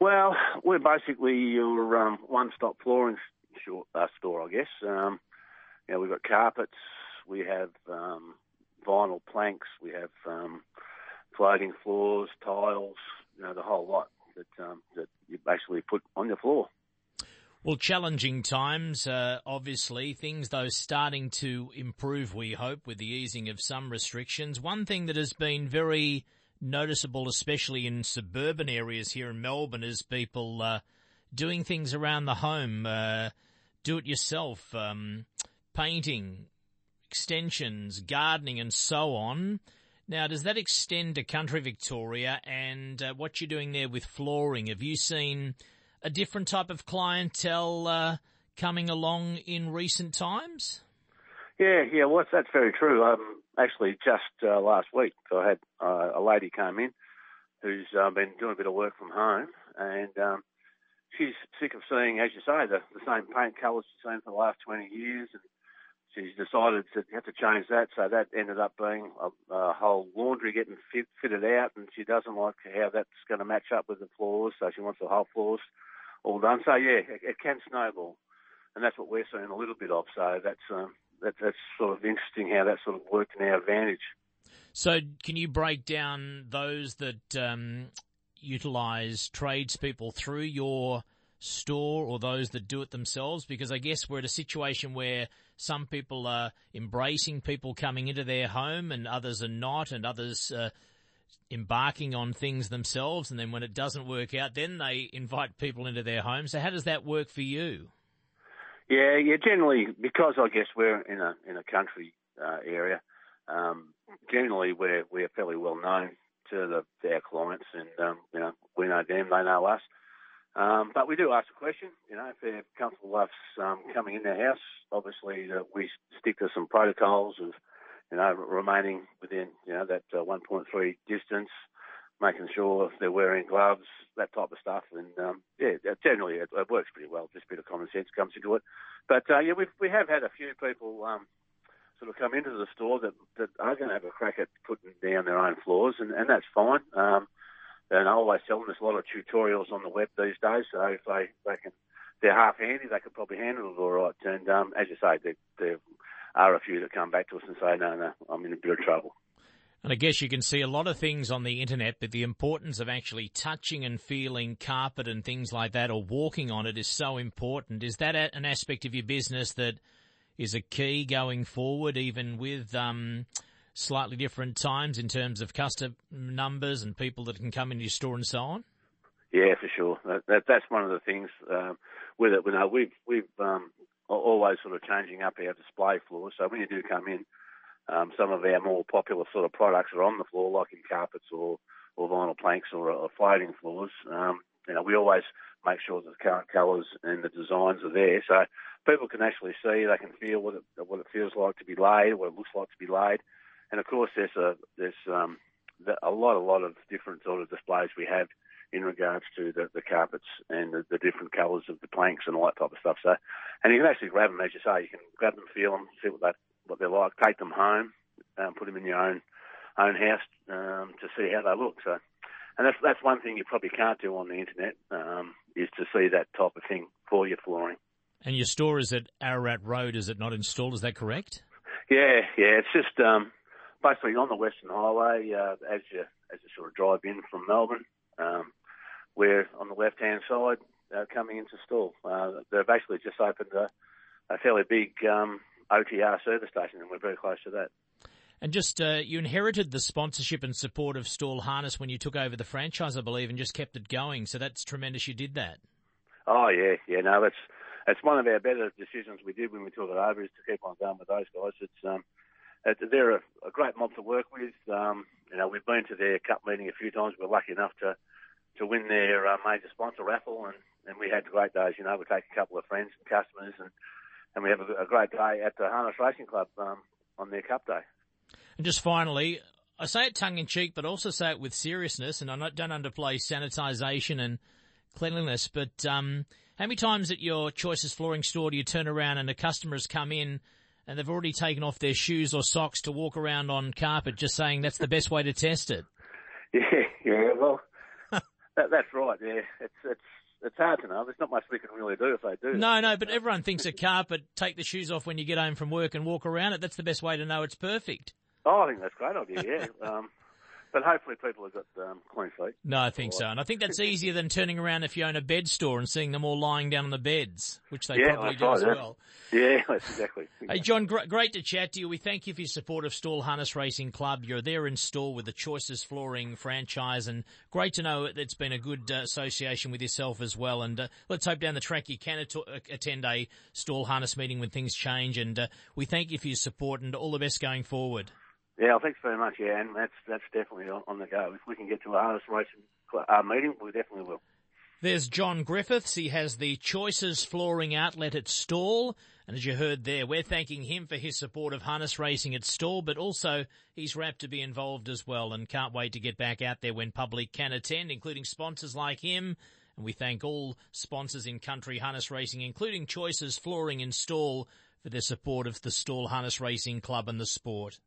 Well, we're basically your um, one-stop flooring short, uh, store, I guess. Um, you know, we've got carpets, we have um, vinyl planks, we have um, floating floors, tiles, you know, the whole lot that um, that you basically put on your floor. Well, challenging times, uh, obviously. Things, though, starting to improve, we hope, with the easing of some restrictions. One thing that has been very noticeable, especially in suburban areas here in Melbourne, is people uh, doing things around the home, uh, do it yourself, um, painting, extensions, gardening, and so on. Now, does that extend to country Victoria and uh, what you're doing there with flooring? Have you seen a different type of clientele uh, coming along in recent times? Yeah, yeah, well, that's very true. Um, actually, just uh, last week, I had uh, a lady come in who's uh, been doing a bit of work from home, and um, she's sick of seeing, as you say, the, the same paint colours she's seen for the last 20 years, and she's decided to have to change that. So that ended up being a, a whole laundry getting fit, fitted out, and she doesn't like how that's going to match up with the floors, so she wants the whole floors all done. So yeah, it, it, can snowball, and that's what we're seeing a little bit of. So that's um, that, that's sort of interesting how that sort of worked in our advantage. So can you break down those that um, utilise tradespeople through your store or those that do it themselves? Because I guess we're at a situation where some people are embracing people coming into their home and others are not, and others. Uh, embarking on things themselves, and then when it doesn't work out, then they invite people into their home. So how does that work for you? Yeah, yeah. Generally, because I guess we're in a in a country uh, area, um, generally we're we're fairly well known to the our clients, and um, you know we know them, they know us. Um, but we do ask a question, you know, if they're comfortable with us um, coming in their house. Obviously, uh, we stick to some protocols of you know, remaining within, you know, that uh, 1.3 distance, making sure they're wearing gloves, that type of stuff. And um, yeah, generally it, it, works pretty well. Just a bit of common sense comes into it. But uh, yeah, we've, we have had a few people um, sort of come into the store that, that are going to have a crack at putting down their own floors, and, and that's fine. Um, and I always tell them there's a lot of tutorials on the web these days, so if they, they can, they're half handy, they could probably handle it all right. And um, as you say, they're, they're are a few that come back to us and say, no, no, I'm in a bit of trouble. And I guess you can see a lot of things on the internet, but the importance of actually touching and feeling carpet and things like that or walking on it is so important. Is that an aspect of your business that is a key going forward, even with um, slightly different times in terms of customer numbers and people that can come into your store and so on? Yeah, for sure. That, that, that's one of the things um, with it. Know, we've we've um, always sort of changing up our display floor. So when you do come in, um, some of our more popular sort of products are on the floor, like in carpets or, or vinyl planks or, or floating floors. Um, you know, we always make sure that the current colours and the designs are there, so people can actually see, they can feel what it what it feels like to be laid, what it looks like to be laid, and of course there's a there's um, a lot a lot of different sort of displays we have in regards to the, the carpets and the, the different colours of the planks and all that type of stuff. So, and you can actually grab them, as you say, you can grab them, feel them, see what they what they're like, take them home, um, put them in your own own house um, to see how they look. So, and that's that's one thing you probably can't do on the internet um, is to see that type of thing for your flooring. And your store is at Ararat Road, is it not in Stawell? Is that correct? Yeah, yeah. It's just um, basically on the Western Highway uh, as you as you sort of drive in from Melbourne. Um, we're on the left-hand side uh, coming into Stawell. Uh, they've basically just opened a, a fairly big um, OTR service station, and we're very close to that. And just uh, you inherited the sponsorship and support of Stawell Harness when you took over the franchise, I believe, and just kept it going. So that's tremendous. You did that. Oh yeah, yeah. No, that's that's one of our better decisions we did when we took it over is to keep on going with those guys. It's um, they're a, a great mob to work with. Um, you know, we've been to their cup meeting a few times. We're lucky enough to to win their uh, major sponsor raffle, and, and we had great days. You know, we take a couple of friends and customers, and and we have a, a great day at the Harness Racing Club um, on their Cup Day. And just finally, I say it tongue in cheek, but also say it with seriousness, and I don't underplay sanitisation and cleanliness. But um, how many times at your Choices Flooring store do you turn around and a customer has come in? And they've already taken off their shoes or socks to walk around on carpet, just saying that's the best way to test it. Yeah, yeah. Well, That, that's right. Yeah, it's it's it's hard to know. There's not much we can really do if they do. No, no, but everyone thinks a carpet. Take the shoes off when you get home from work and walk around it. That's the best way to know it's perfect. Oh, I think that's a great idea. Yeah. um, but hopefully people have got um, clean feet. No, I think so, and I think that's easier than turning around if you own a bed store and seeing them all lying down on the beds, which they yeah, probably do right, as yeah. well. Yeah, that's exactly. Hey, John, gr- great to chat to you. We thank you for your support of Stawell Harness Racing Club. You're there in Stawell with the Choices Flooring franchise, and great to know it's been a good uh, association with yourself as well. And uh, let's hope down the track you can at- attend a Stawell Harness meeting when things change. And uh, we thank you for your support and all the best going forward. Yeah, thanks very much. Yeah, and that's that's definitely on, on the go. If we can get to a harness racing uh, meeting, we definitely will. There's John Griffiths. He has the Choices Flooring Outlet at Stawell. And as you heard there, we're thanking him for his support of harness racing at Stawell, but also he's rapt to be involved as well and can't wait to get back out there when public can attend, including sponsors like him. And we thank all sponsors in country harness racing, including Choices Flooring and Stawell, for their support of the Stawell Harness Racing Club and the sport.